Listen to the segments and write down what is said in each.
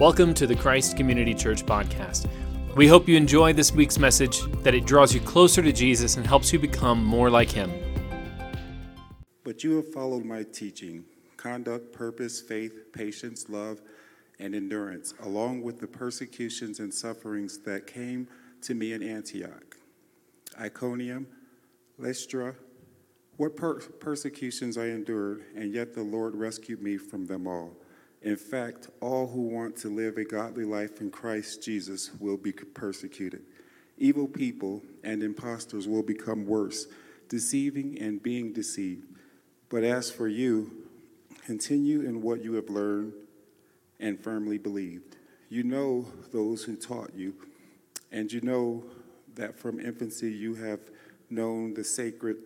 Welcome to the Christ Community Church podcast. We hope you enjoy this week's message, that it draws you closer to Jesus and helps you become more like Him. But you have followed my teaching conduct, purpose, faith, patience, love, and endurance, along with the persecutions and sufferings that came to me in Antioch, Iconium, Lystra. What per- persecutions I endured, and yet the Lord rescued me from them all. In fact, all who want to live a godly life in Christ Jesus will be persecuted. Evil people and impostors will become worse, deceiving and being deceived. But as for you, continue in what you have learned and firmly believed. You know those who taught you, and you know that from infancy you have known the sacred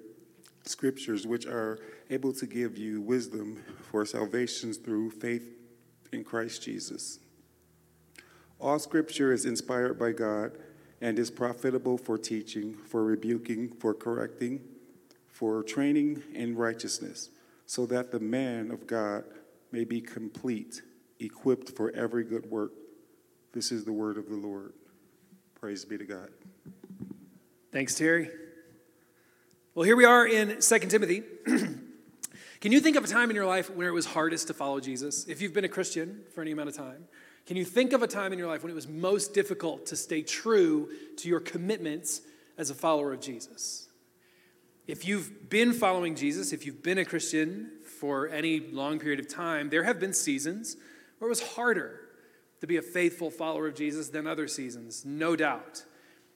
scriptures, which are able to give you wisdom for salvation through faith in Christ Jesus. All scripture is inspired by God and is profitable for teaching, for rebuking, for correcting, for training in righteousness, so that the man of God may be complete, equipped for every good work. This is the word of the Lord. Praise be to God. Thanks, Terry. Well, here we are in 2 Timothy. Can you think of a time in your life when it was hardest to follow Jesus? If you've been a Christian for any amount of time, can you think of a time in your life when it was most difficult to stay true to your commitments as a follower of Jesus? If you've been following Jesus, if you've been a Christian for any long period of time, there have been seasons where it was harder to be a faithful follower of Jesus than other seasons, no doubt.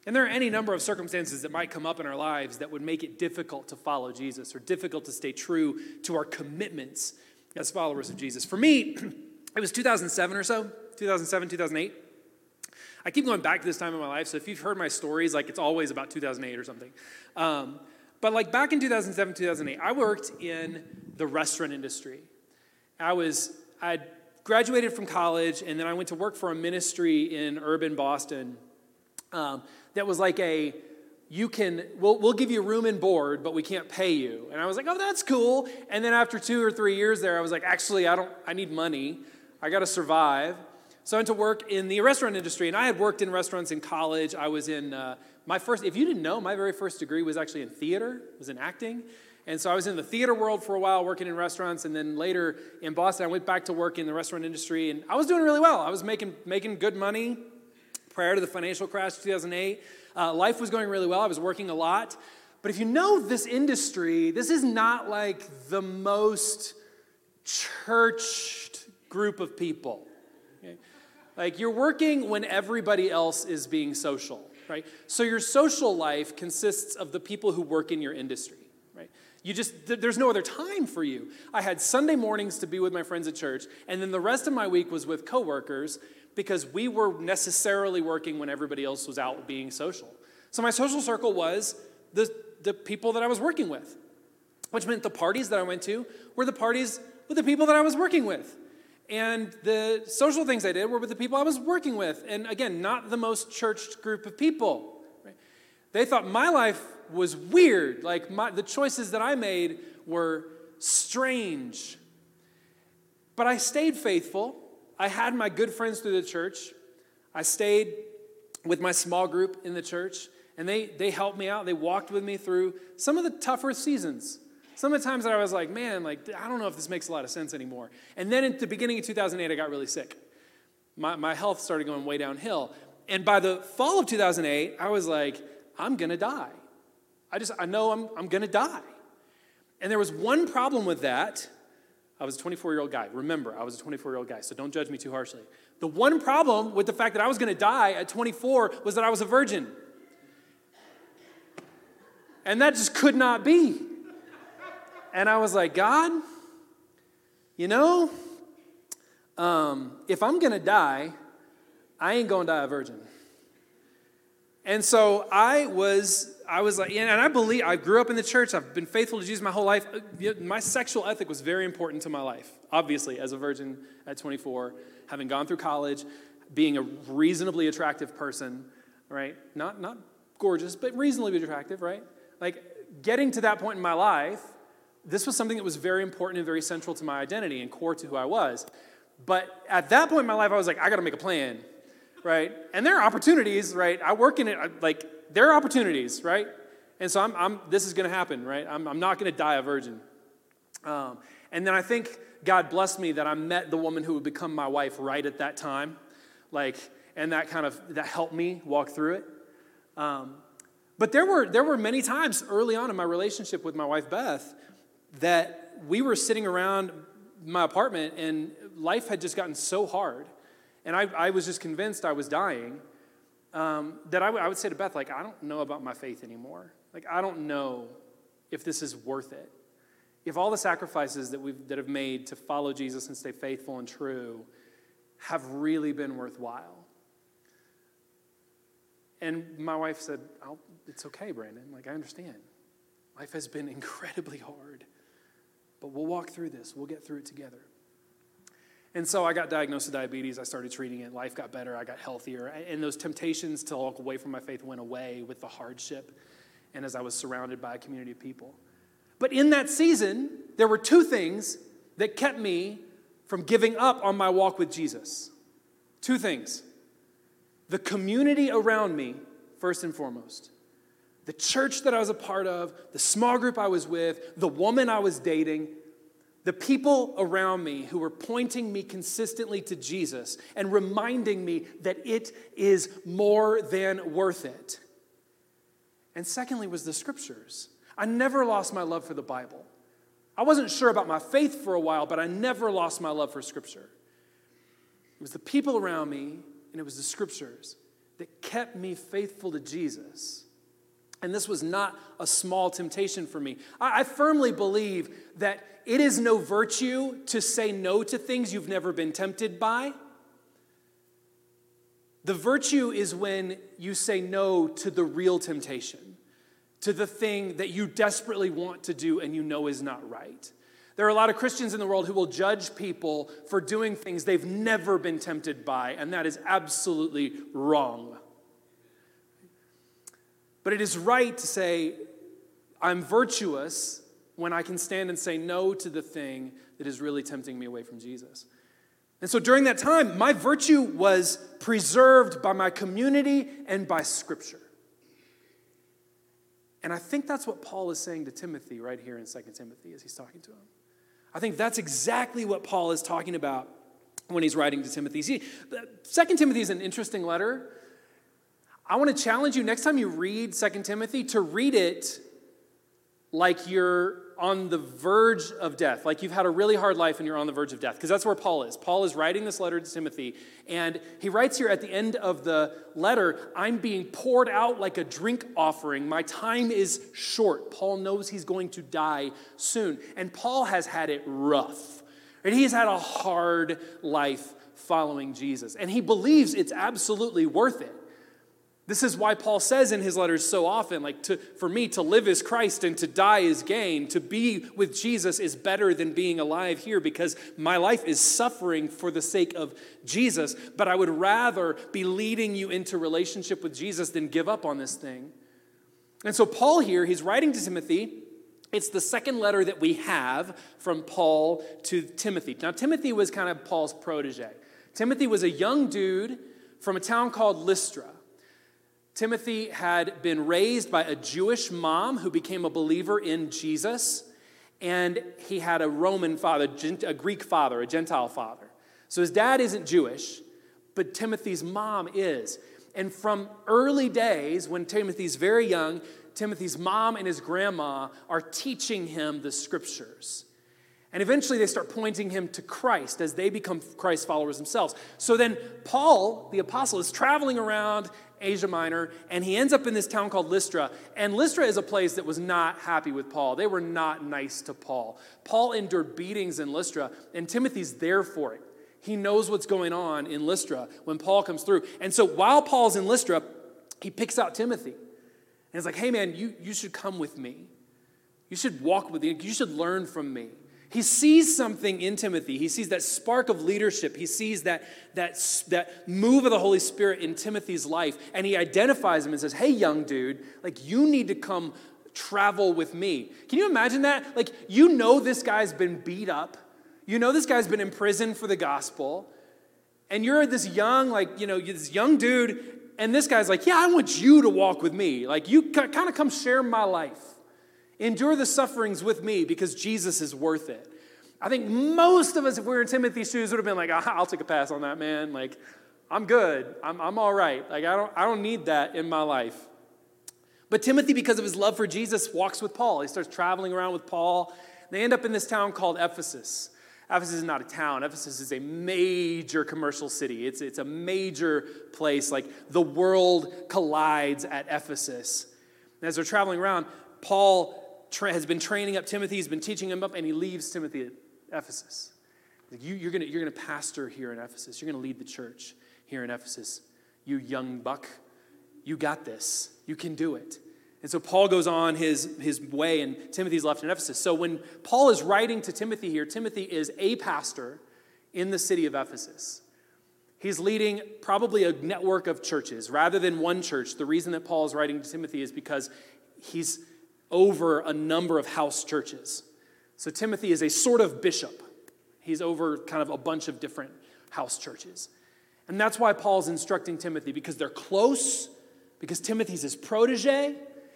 And there are any number of circumstances that might come up in our lives that would make it difficult to follow Jesus or difficult to stay true to our commitments as followers of Jesus. For me, it was 2007 or so, 2007, 2008. I keep going back to this time in my life, so if you've heard my stories, like it's always about 2008 or something. Um, but like back in 2007, 2008, I worked in the restaurant industry. I was, I graduated from college, and then I went to work for a ministry in urban Boston um, that was like a you can we'll, we'll give you room and board but we can't pay you. And i was like oh that's cool. And then after two or three years there i was like actually i don't i need money. I got to survive. So i went to work in the restaurant industry and i had worked in restaurants in college. I was in uh, my first if you didn't know my very first degree was actually in theater was in acting. And so i was in the theater world for a while working in restaurants and then later in boston i went back to work in the restaurant industry and i was doing really well. I was making making good money prior to the financial crash of 2008. Uh, life was going really well. I was working a lot. But if you know this industry, this is not like the most churched group of people. Okay? Like you're working when everybody else is being social, right? So your social life consists of the people who work in your industry, right? You just, there's no other time for you. I had Sunday mornings to be with my friends at church, and then the rest of my week was with coworkers because we were necessarily working when everybody else was out being social. So my social circle was the, the people that I was working with, which meant the parties that I went to were the parties with the people that I was working with. And the social things I did were with the people I was working with. And again, not the most churched group of people. They thought my life was weird. Like my, the choices that I made were strange. But I stayed faithful I had my good friends through the church. I stayed with my small group in the church, and they, they helped me out. They walked with me through some of the tougher seasons. Some of the times that I was like, man, like, I don't know if this makes a lot of sense anymore. And then at the beginning of 2008, I got really sick. My, my health started going way downhill. And by the fall of 2008, I was like, I'm gonna die. I just, I know I'm, I'm gonna die. And there was one problem with that I was a 24 year old guy. Remember, I was a 24 year old guy, so don't judge me too harshly. The one problem with the fact that I was going to die at 24 was that I was a virgin. And that just could not be. And I was like, God, you know, um, if I'm going to die, I ain't going to die a virgin. And so I was, I was like, and I believe, I grew up in the church. I've been faithful to Jesus my whole life. My sexual ethic was very important to my life, obviously, as a virgin at 24, having gone through college, being a reasonably attractive person, right? Not, not gorgeous, but reasonably attractive, right? Like getting to that point in my life, this was something that was very important and very central to my identity and core to who I was. But at that point in my life, I was like, I got to make a plan, right? And there are opportunities, right? I work in it, like, there are opportunities, right? And so I'm, I'm this is going to happen, right? I'm, I'm not going to die a virgin. Um, and then I think God blessed me that I met the woman who would become my wife right at that time. Like, and that kind of, that helped me walk through it. Um, but there were, there were many times early on in my relationship with my wife, Beth, that we were sitting around my apartment and life had just gotten so hard. And I, I was just convinced I was dying um, that I, w- I would say to Beth, like, I don't know about my faith anymore. Like, I don't know if this is worth it. If all the sacrifices that we've that have made to follow Jesus and stay faithful and true have really been worthwhile. And my wife said, It's okay, Brandon. Like, I understand. Life has been incredibly hard, but we'll walk through this. We'll get through it together. And so I got diagnosed with diabetes. I started treating it. Life got better. I got healthier. And those temptations to walk away from my faith went away with the hardship and as I was surrounded by a community of people. But in that season, there were two things that kept me from giving up on my walk with Jesus. Two things the community around me, first and foremost, the church that I was a part of, the small group I was with, the woman I was dating, the people around me who were pointing me consistently to Jesus and reminding me that it is more than worth it. And secondly, was the scriptures. I never lost my love for the Bible. I wasn't sure about my faith for a while, but I never lost my love for scripture. It was the people around me and it was the scriptures that kept me faithful to Jesus. And this was not a small temptation for me. I, I, firmly believe that it is no virtue to say no to things you've never been tempted by. The virtue is when you say no to the real temptation, to the thing that you desperately want to do and you know is not right. There are a lot of Christians in the world who will judge people for doing things they've never been tempted by, and that is absolutely wrong. But it is right to say, I'm virtuous when I can stand and say no to the thing that is really tempting me away from Jesus. And so during that time, my virtue was preserved by my community and by Scripture. And I think that's what Paul is saying to Timothy right here in 2 Timothy as he's talking to him. I think that's exactly what Paul is talking about when he's writing to Timothy. See, 2 Timothy is an interesting letter. I want to challenge you next time you read 2 Timothy to read it like you're on the verge of death, like you've had a really hard life and you're on the verge of death, because that's where Paul is. Paul is writing this letter to Timothy, and he writes here at the end of the letter, I'm being poured out like a drink offering. My time is short. Paul knows he's going to die soon, and Paul has had it rough. And he's had a hard life following Jesus, and he believes it's absolutely worth it. This is why Paul says in his letters so often, like, to, for me, to live is Christ and to die is gain. To be with Jesus is better than being alive here because my life is suffering for the sake of Jesus, but I would rather be leading you into relationship with Jesus than give up on this thing. And so, Paul here, he's writing to Timothy. It's the second letter that we have from Paul to Timothy. Now, Timothy was kind of Paul's protege. Timothy was a young dude from a town called Lystra. Timothy had been raised by a Jewish mom who became a believer in Jesus, and he had a Roman father, a Greek father, a Gentile father. So his dad isn't Jewish, but Timothy's mom is. And from early days, when Timothy's very young, Timothy's mom and his grandma are teaching him the scriptures. And eventually they start pointing him to Christ as they become Christ followers themselves. So then Paul, the apostle, is traveling around Asia Minor, and he ends up in this town called Lystra. And Lystra is a place that was not happy with Paul. They were not nice to Paul. Paul endured beatings in Lystra, and Timothy's there for it. He knows what's going on in Lystra when Paul comes through. And so while Paul's in Lystra, he picks out Timothy. And he's like, hey man, you, you should come with me. You should walk with me. You should learn from me. He sees something in Timothy. He sees that spark of leadership. He sees that, that, that move of the Holy Spirit in Timothy's life. And he identifies him and says, Hey, young dude, like you need to come travel with me. Can you imagine that? Like, you know, this guy's been beat up. You know this guy's been in prison for the gospel. And you're this young, like, you know, this young dude, and this guy's like, Yeah, I want you to walk with me. Like, you kind of come share my life. Endure the sufferings with me because Jesus is worth it. I think most of us, if we were in Timothy's shoes, would have been like, I'll take a pass on that, man. Like, I'm good. I'm, I'm all right. Like, I don't, I don't need that in my life. But Timothy, because of his love for Jesus, walks with Paul. He starts traveling around with Paul. They end up in this town called Ephesus. Ephesus is not a town. Ephesus is a major commercial city. It's, it's a major place. Like the world collides at Ephesus. And as they're traveling around, Paul tra- has been training up Timothy. He's been teaching him up, and he leaves Timothy at Ephesus. Like, you, you're going you're going to pastor here in Ephesus. You're going to lead the church here in Ephesus. You young buck, you got this. You can do it. And so Paul goes on his, his way, and Timothy's left in Ephesus. So when Paul is writing to Timothy here, Timothy is a pastor in the city of Ephesus. He's leading probably a network of churches rather than one church. The reason that Paul is writing to Timothy is because he's over a number of house churches. So Timothy is a sort of bishop. He's over kind of a bunch of different house churches. And that's why Paul's instructing Timothy because they're close, because Timothy's his protege,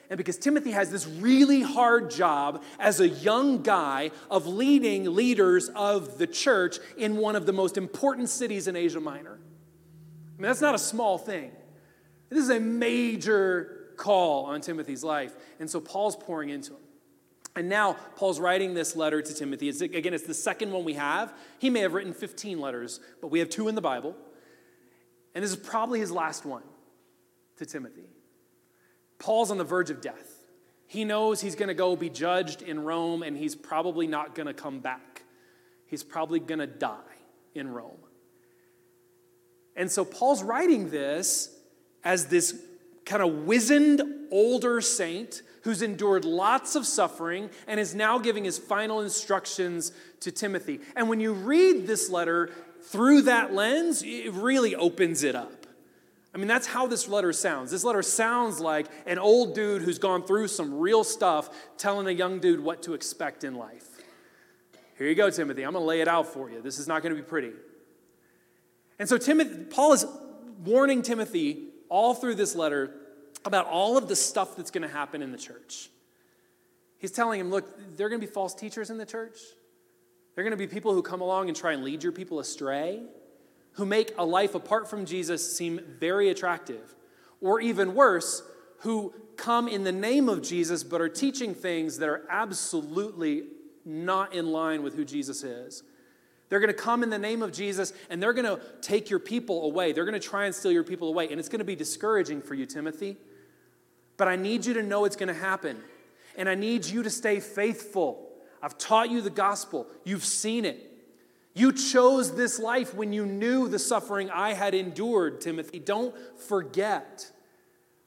and because Timothy has this really hard job as a young guy of leading leaders of the church in one of the most important cities in Asia Minor. I mean, that's not a small thing. This is a major call on Timothy's life. And so Paul's pouring into him. And now Paul's writing this letter to Timothy. It's, again, it's the second one we have. He may have written 15 letters, but we have two in the Bible. And this is probably his last one to Timothy. Paul's on the verge of death. He knows he's going to go be judged in Rome and he's probably not going to come back. He's probably going to die in Rome. And so Paul's writing this as this kind of wizened older saint who's endured lots of suffering and is now giving his final instructions to Timothy. And when you read this letter through that lens, it really opens it up. I mean, that's how this letter sounds. This letter sounds like an old dude who's gone through some real stuff telling a young dude what to expect in life. Here you go, Timothy. I'm going to lay it out for you. This is not going to be pretty. And so Timothy, Paul is warning Timothy all through this letter about all of the stuff that's going to happen in the church. He's telling him, look, there are going to be false teachers in the church. There are going to be people who come along and try and lead your people astray who make a life apart from Jesus seem very attractive. Or even worse, who come in the name of Jesus but are teaching things that are absolutely not in line with who Jesus is. They're going to come in the name of Jesus and they're going to take your people away. They're going to try and steal your people away. And it's going to be discouraging for you, Timothy. But I need you to know it's going to happen. And I need you to stay faithful. I've taught you the gospel, you've seen it. You chose this life when you knew the suffering I had endured, Timothy. Don't forget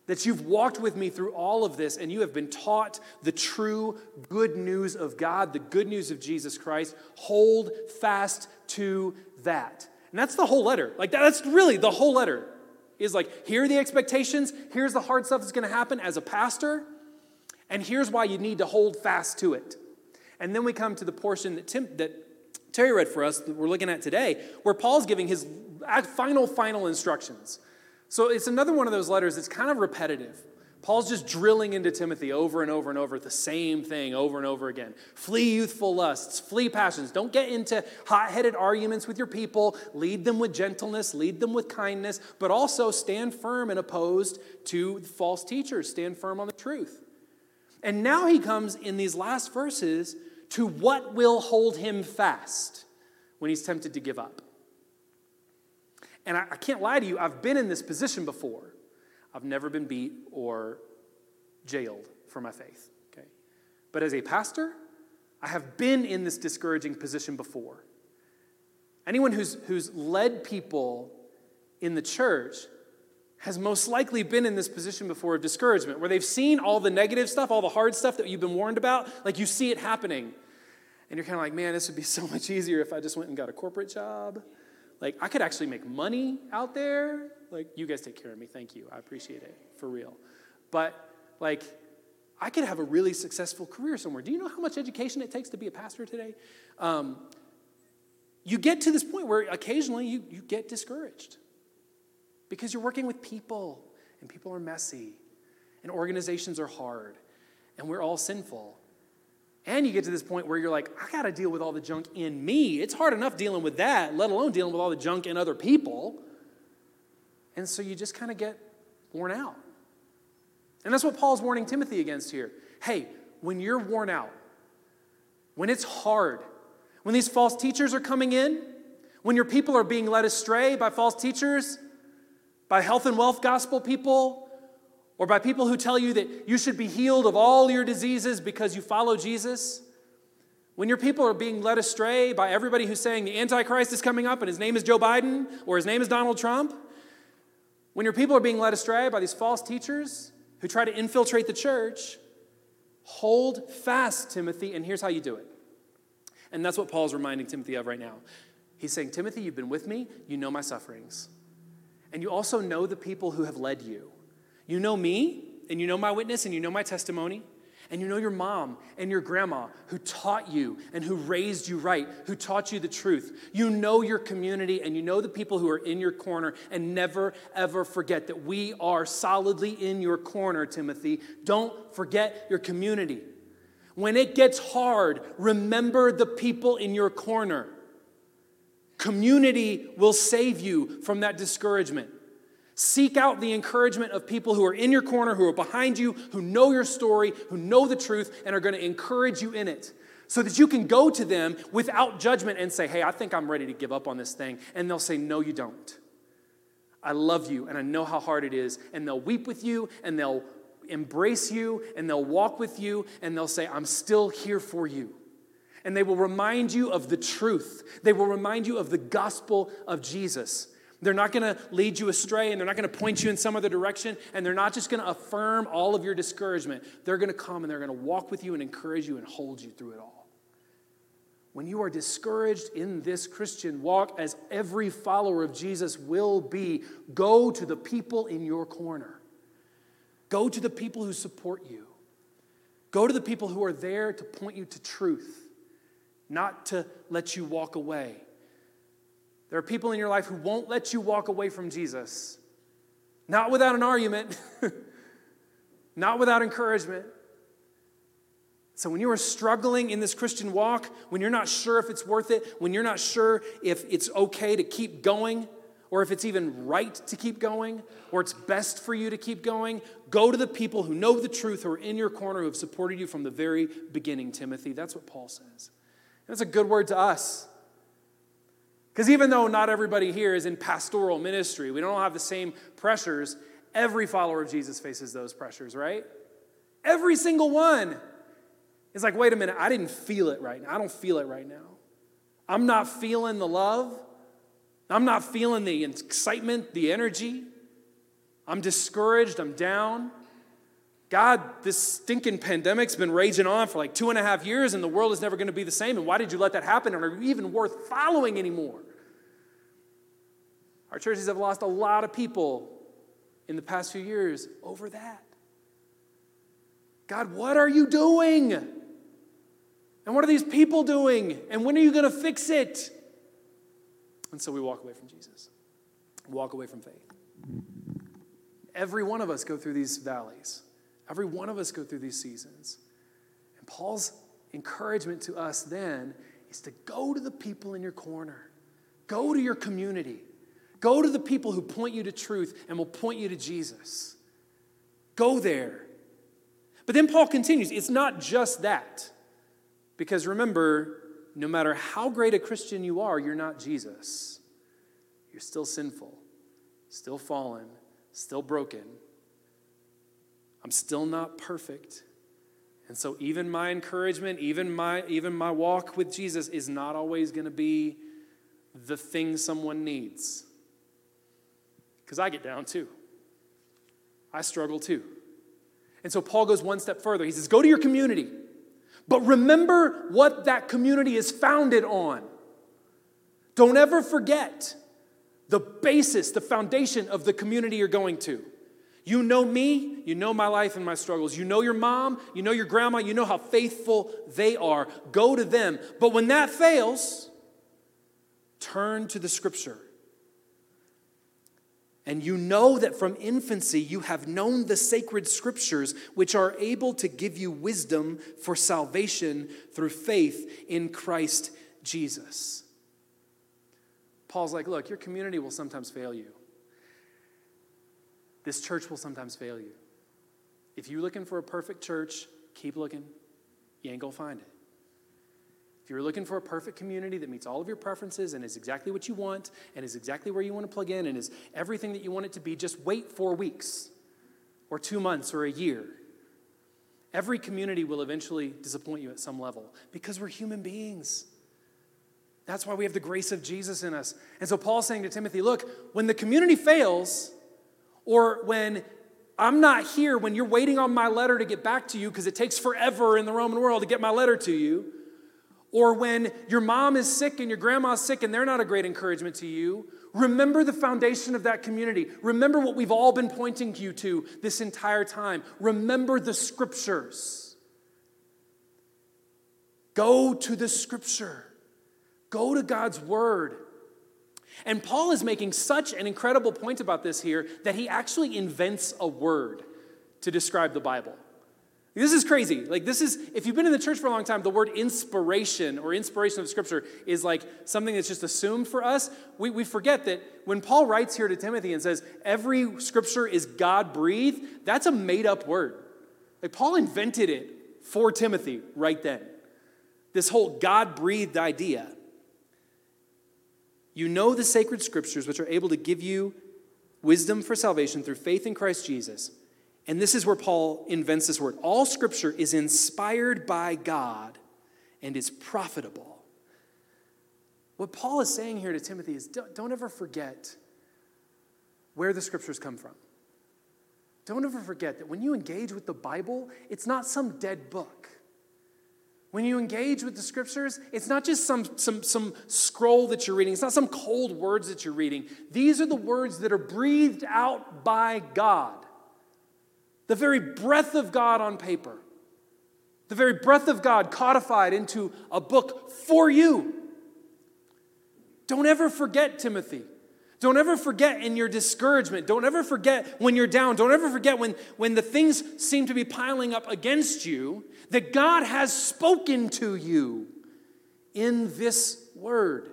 that you've walked with me through all of this and you have been taught the true good news of God, the good news of Jesus Christ. Hold fast to that. And that's the whole letter. Like, that's really the whole letter is like, here are the expectations, here's the hard stuff that's going to happen as a pastor, and here's why you need to hold fast to it. And then we come to the portion that, Tim, that Terry read for us that we're looking at today, where Paul's giving his final, final instructions. So it's another one of those letters that's kind of repetitive. Paul's just drilling into Timothy over and over and over the same thing over and over again. Flee youthful lusts, flee passions. Don't get into hot headed arguments with your people. Lead them with gentleness, lead them with kindness, but also stand firm and opposed to false teachers. Stand firm on the truth. And now he comes in these last verses to what will hold him fast when he's tempted to give up. And I, I, can't lie to you, I've been in this position before. I've never been beat or jailed for my faith, okay? But as a pastor, I have been in this discouraging position before. Anyone who's, who's led people in the church has most likely been in this position before of discouragement, where they've seen all the negative stuff, all the hard stuff that you've been warned about, like you see it happening. And you're kind of like, man, this would be so much easier if I just went and got a corporate job. Like, I could actually make money out there. Like, you guys take care of me. Thank you. I appreciate it, for real. But, like, I could have a really successful career somewhere. Do you know how much education it takes to be a pastor today? Um, you get to this point where occasionally you, you get discouraged because you're working with people and people are messy and organizations are hard and we're all sinful. And you get to this point where you're like, I got to deal with all the junk in me. It's hard enough dealing with that, let alone dealing with all the junk in other people. And so you just kind of get worn out. And that's what Paul's warning Timothy against here. Hey, when you're worn out, when it's hard, when these false teachers are coming in, when your people are being led astray by false teachers, by health and wealth gospel people, or by people who tell you that you should be healed of all your diseases because you follow Jesus, when your people are being led astray by everybody who's saying the Antichrist is coming up and his name is Joe Biden or his name is Donald Trump, when your people are being led astray by these false teachers who try to infiltrate the church, hold fast, Timothy, and here's how you do it. And that's what Paul's reminding Timothy of right now. He's saying, Timothy, you've been with me, you know my sufferings, and you also know the people who have led you. You know me, and you know my witness, and you know my testimony, and you know your mom and your grandma who taught you and who raised you right, who taught you the truth. You know your community, and you know the people who are in your corner, and never, ever forget that we are solidly in your corner, Timothy. Don't forget your community. When it gets hard, remember the people in your corner. Community will save you from that discouragement. Seek out the encouragement of people who are in your corner, who are behind you, who know your story, who know the truth, and are going to encourage you in it. So that you can go to them without judgment and say, Hey, I think I'm ready to give up on this thing. And they'll say, No, you don't. I love you and I know how hard it is. And they'll weep with you and they'll embrace you and they'll walk with you and they'll say, I'm still here for you. And they will remind you of the truth, they will remind you of the gospel of Jesus. They're not going to lead you astray and they're not going to point you in some other direction and they're not just going to affirm all of your discouragement. They're going to come and they're going to walk with you and encourage you and hold you through it all. When you are discouraged in this Christian walk, as every follower of Jesus will be, go to the people in your corner. Go to the people who support you. Go to the people who are there to point you to truth, not to let you walk away there are people in your life who won't let you walk away from Jesus. Not without an argument, not without encouragement. So, when you are struggling in this Christian walk, when you're not sure if it's worth it, when you're not sure if it's okay to keep going, or if it's even right to keep going, or it's best for you to keep going, go to the people who know the truth, who are in your corner, who have supported you from the very beginning, Timothy. That's what Paul says. That's a good word to us. Because even though not everybody here is in pastoral ministry, we don't all have the same pressures, every follower of Jesus faces those pressures, right? Every single one. It's like, wait a minute, I didn't feel it right now. I don't feel it right now. I'm not feeling the love. I'm not feeling the excitement, the energy. I'm discouraged. I'm down. God, this stinking pandemic's been raging on for like two and a half years, and the world is never going to be the same. And why did you let that happen? And are you even worth following anymore? Our churches have lost a lot of people in the past few years over that. God, what are you doing? And what are these people doing? And when are you going to fix it? And so we walk away from Jesus, walk away from faith. Every one of us go through these valleys. Every one of us go through these seasons. And Paul's encouragement to us then is to go to the people in your corner, go to your community, Go to the people who point you to truth and will point you to Jesus. Go there. But then Paul continues it's not just that. Because remember, no matter how great a Christian you are, you're not Jesus. You're still sinful, still fallen, still broken. I'm still not perfect. And so even my encouragement, even my even my walk with Jesus is not always going to be the thing someone needs. Because I get down too. I struggle too. And so Paul goes one step further. He says, Go to your community, but remember what that community is founded on. Don't ever forget the basis, the foundation of the community you're going to. You know me, you know my life and my struggles. You know your mom, you know your grandma, you know how faithful they are. Go to them. But when that fails, Turn to the scripture. And you know that from infancy you have known the sacred scriptures, which are able to give you wisdom for salvation through faith in Christ Jesus. Paul's like, look, your community will sometimes fail you. This church will sometimes fail you. If you're looking for a perfect church, keep looking. You ain't gonna find it. If you're looking for a perfect community that meets all of your preferences and is exactly what you want and is exactly where you want to plug in and is everything that you want it to be, just wait four weeks or two months or a year. Every community will eventually disappoint you at some level because we're human beings. That's why we have the grace of Jesus in us. And so Paul's saying to Timothy, look, when the community fails, or when I'm not here, when you're waiting on my letter to get back to you because it takes forever in the Roman world to get my letter to you, or when your mom is sick and your grandma's sick and they're not a great encouragement to you, remember the foundation of that community. Remember what we've all been pointing you to this entire time. Remember the scriptures. Go to the scripture, go to God's word. And Paul is making such an incredible point about this here that he actually invents a word to describe the Bible. This is crazy. Like, this is, if you've been in the church for a long time, the word inspiration or inspiration of Scripture is like something that's just assumed for us. We, we forget that when Paul writes here to Timothy and says, every Scripture is God breathed, that's a made up word. Like, Paul invented it for Timothy right then. This whole God breathed idea. You know the sacred Scriptures, which are able to give you wisdom for salvation through faith in Christ Jesus. And this is where Paul invents this word. All scripture is inspired by God and is profitable. What Paul is saying here to Timothy is don't, don't ever forget where the scriptures come from. Don't ever forget that when you engage with the Bible, it's not some dead book. When you engage with the scriptures, it's not just some, some, some scroll that you're reading, it's not some cold words that you're reading. These are the words that are breathed out by God the very breath of God on paper, the very breath of God codified into a book for you. Don't ever forget, Timothy. Don't ever forget in your discouragement. Don't ever forget when you're down. Don't ever forget when, when the things seem to be piling up against you that God has spoken to you in this word.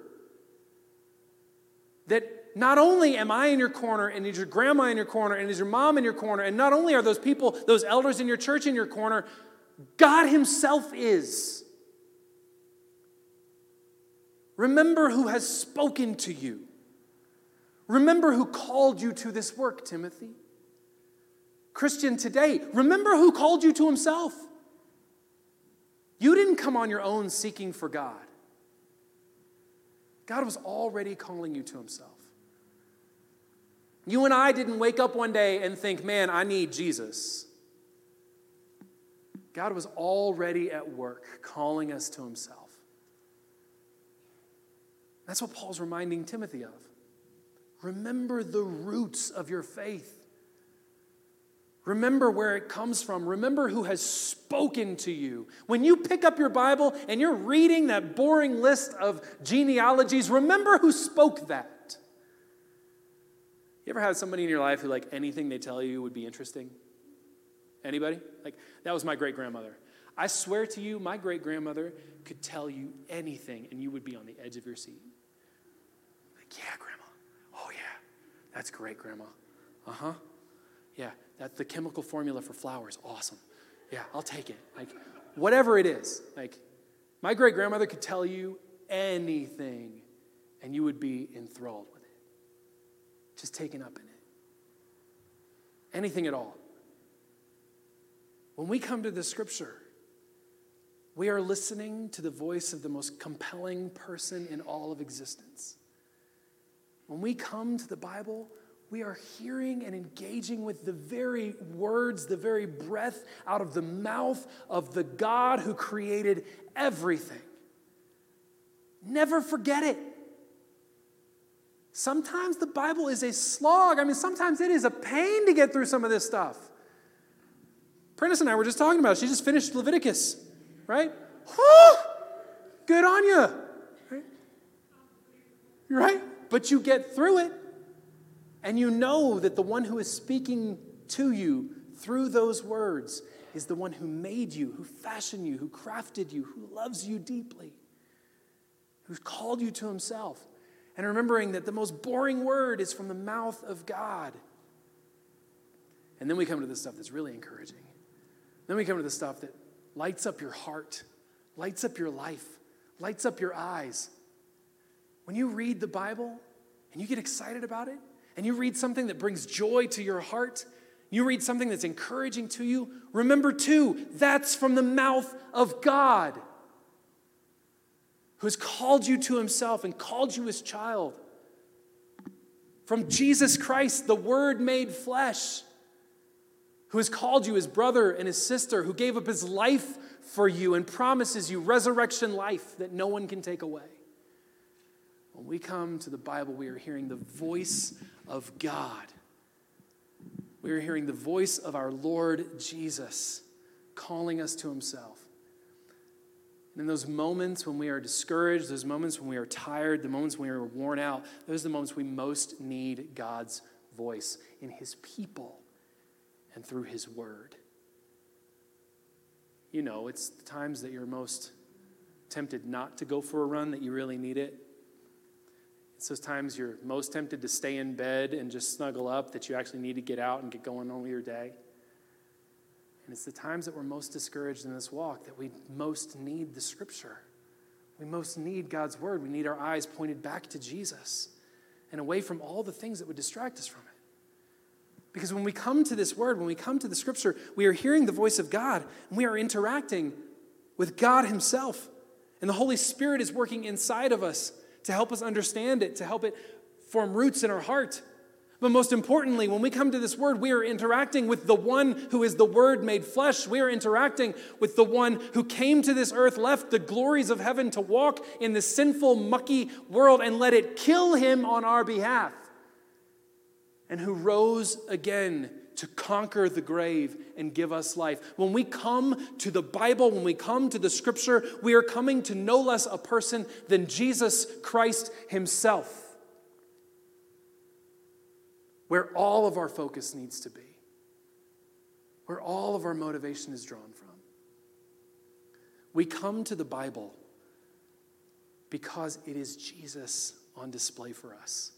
That not only am I in your corner, and is your grandma in your corner, and is your mom in your corner, and not only are those people, those elders in your church in your corner, God Himself is. Remember who has spoken to you. Remember who called you to this work, Timothy. Christian today, remember who called you to Himself. You didn't come on your own seeking for God. God was already calling you to Himself. You and I didn't wake up one day and think, man, I need Jesus. God was already at work calling us to himself. That's what Paul's reminding Timothy of. Remember the roots of your faith. Remember where it comes from. Remember who has spoken to you. When you pick up your Bible and you're reading that boring list of genealogies, remember who spoke that. You ever had somebody in your life who, like, anything they tell you would be interesting? Anybody? Like, that was my great grandmother. I swear to you, my great grandmother could tell you anything and you would be on the edge of your seat. Like, yeah. That's great, grandma. Uh huh. Yeah, that's the chemical formula for flowers. Awesome. Yeah, I'll take it. Like, whatever it is. Like, my great grandmother could tell you anything and you would be enthralled with it, just taken up in it. Anything at all. When we come to the scripture, we are listening to the voice of the most compelling person in all of existence. When we come to the Bible, we are hearing and engaging with the very words, the very breath out of the mouth of the God who created everything. Never forget it. Sometimes the Bible is a slog. I mean, sometimes it is a pain to get through some of this stuff. Prentice and I were just talking about it. She just finished Leviticus, right? Good on you. Right? right? But you get through it. And you know that the one who is speaking to you through those words is the one who made you, who fashioned you, who crafted you, who loves you deeply, who's called you to himself. And remembering that the most boring word is from the mouth of God. And then we come to the stuff that's really encouraging. Then we come to the stuff that lights up your heart, lights up your life, lights up your eyes. When you read the Bible and you get excited about it, and you read something that brings joy to your heart, you read something that's encouraging to you, remember too, that's from the mouth of God who has called you to himself and called you his child. From Jesus Christ, the Word made flesh, who has called you his brother and his sister, who gave up his life for you and promises you resurrection life that no one can take away. When we come to the Bible, we are hearing the voice of God we are hearing the voice of our Lord Jesus calling us to himself. And in those moments when we are discouraged, those moments when we are tired, the moments when we are worn out, those are the moments we most need God's voice in his people and through his word. You know, it's the times that you're most tempted not to go for a run that you really need it. It's those times you're most tempted to stay in bed and just snuggle up that you actually need to get out and get going on with your day. And it's the times that we're most discouraged in this walk that we most need the scripture. We most need God's word. We need our eyes pointed back to Jesus and away from all the things that would distract us from it. Because when we come to this word, when we come to the scripture, we are hearing the voice of God and we are interacting with God Himself. And the Holy Spirit is working inside of us to help us understand it, to help it form roots in our heart. But most importantly, when we come to this word, we are interacting with the one who is the word made flesh. We are interacting with the one who came to this earth, left the glories of heaven to walk in this sinful, mucky world and let it kill him on our behalf, and who rose again to conquer the grave and give us life. When we come to the Bible, when we come to the scripture, we are coming to no less a person than Jesus Christ himself, where all of our focus needs to be, where all of our motivation is drawn from. We come to the Bible because it is Jesus on display for us.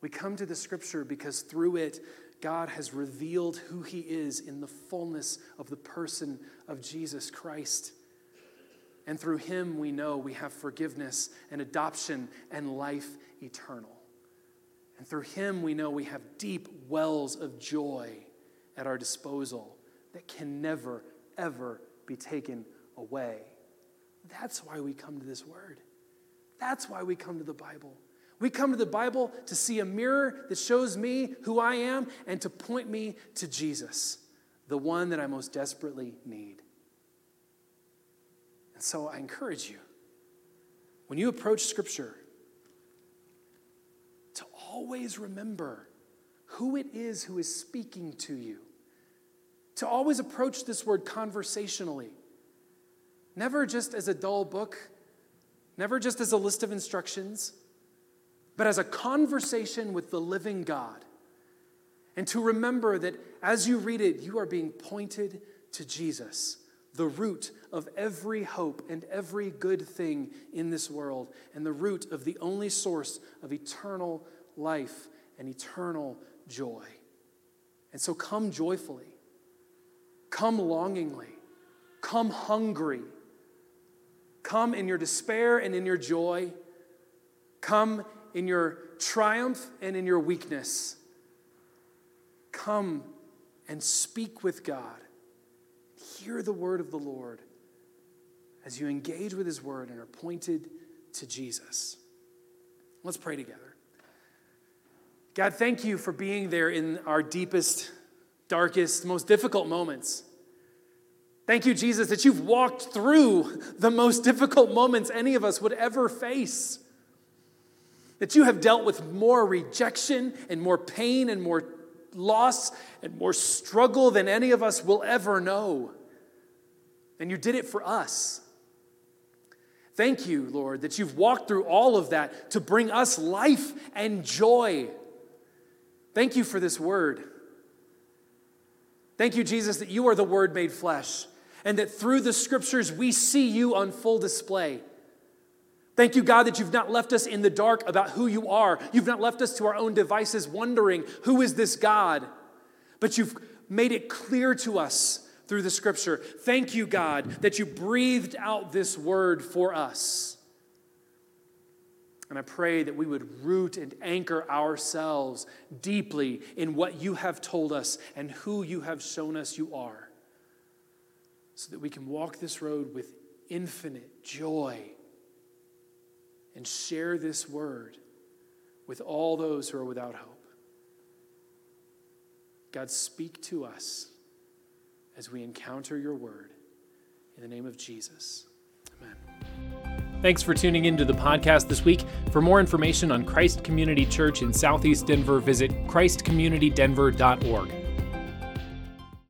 We come to the scripture because through it, God has revealed who he is in the fullness of the person of Jesus Christ. And through him, we know we have forgiveness and adoption and life eternal. And through him, we know we have deep wells of joy at our disposal that can never, ever be taken away. That's why we come to this word. That's why we come to the Bible. We come to the Bible to see a mirror that shows me who I am and to point me to Jesus, the one that I most desperately need. And so I encourage you, when you approach Scripture, to always remember who it is who is speaking to you. To always approach this word conversationally, never just as a dull book, never just as a list of instructions but as a conversation with the living God. And to remember that as you read it, you are being pointed to Jesus, the root of every hope and every good thing in this world, and the root of the only source of eternal life and eternal joy. And so come joyfully, come longingly, come hungry, come in your despair and in your joy, come in your triumph and in your weakness. Come and speak with God. Hear the word of the Lord as you engage with his word and are pointed to Jesus. Let's pray together. God, thank you for being there in our deepest, darkest, most difficult moments. Thank you, Jesus, that you've walked through the most difficult moments any of us would ever face that you have dealt with more rejection and more pain and more loss and more struggle than any of us will ever know. And you did it for us. Thank you, Lord, that you've walked through all of that to bring us life and joy. Thank you for this word. Thank you, Jesus, that you are the Word made flesh, and that through the scriptures we see you on full display. Thank you, God, that you've not left us in the dark about who you are. You've not left us to our own devices wondering, who is this God? But you've made it clear to us through the scripture. Thank you, God, that you breathed out this word for us. And I pray that we would root and anchor ourselves deeply in what you have told us and who you have shown us you are, so that we can walk this road with infinite joy and share this word with all those who are without hope. God, speak to us as we encounter your word. In the name of Jesus. Amen. Thanks for tuning into the podcast this week. For more information on Christ Community Church in Southeast Denver, visit christcommunitydenver.org.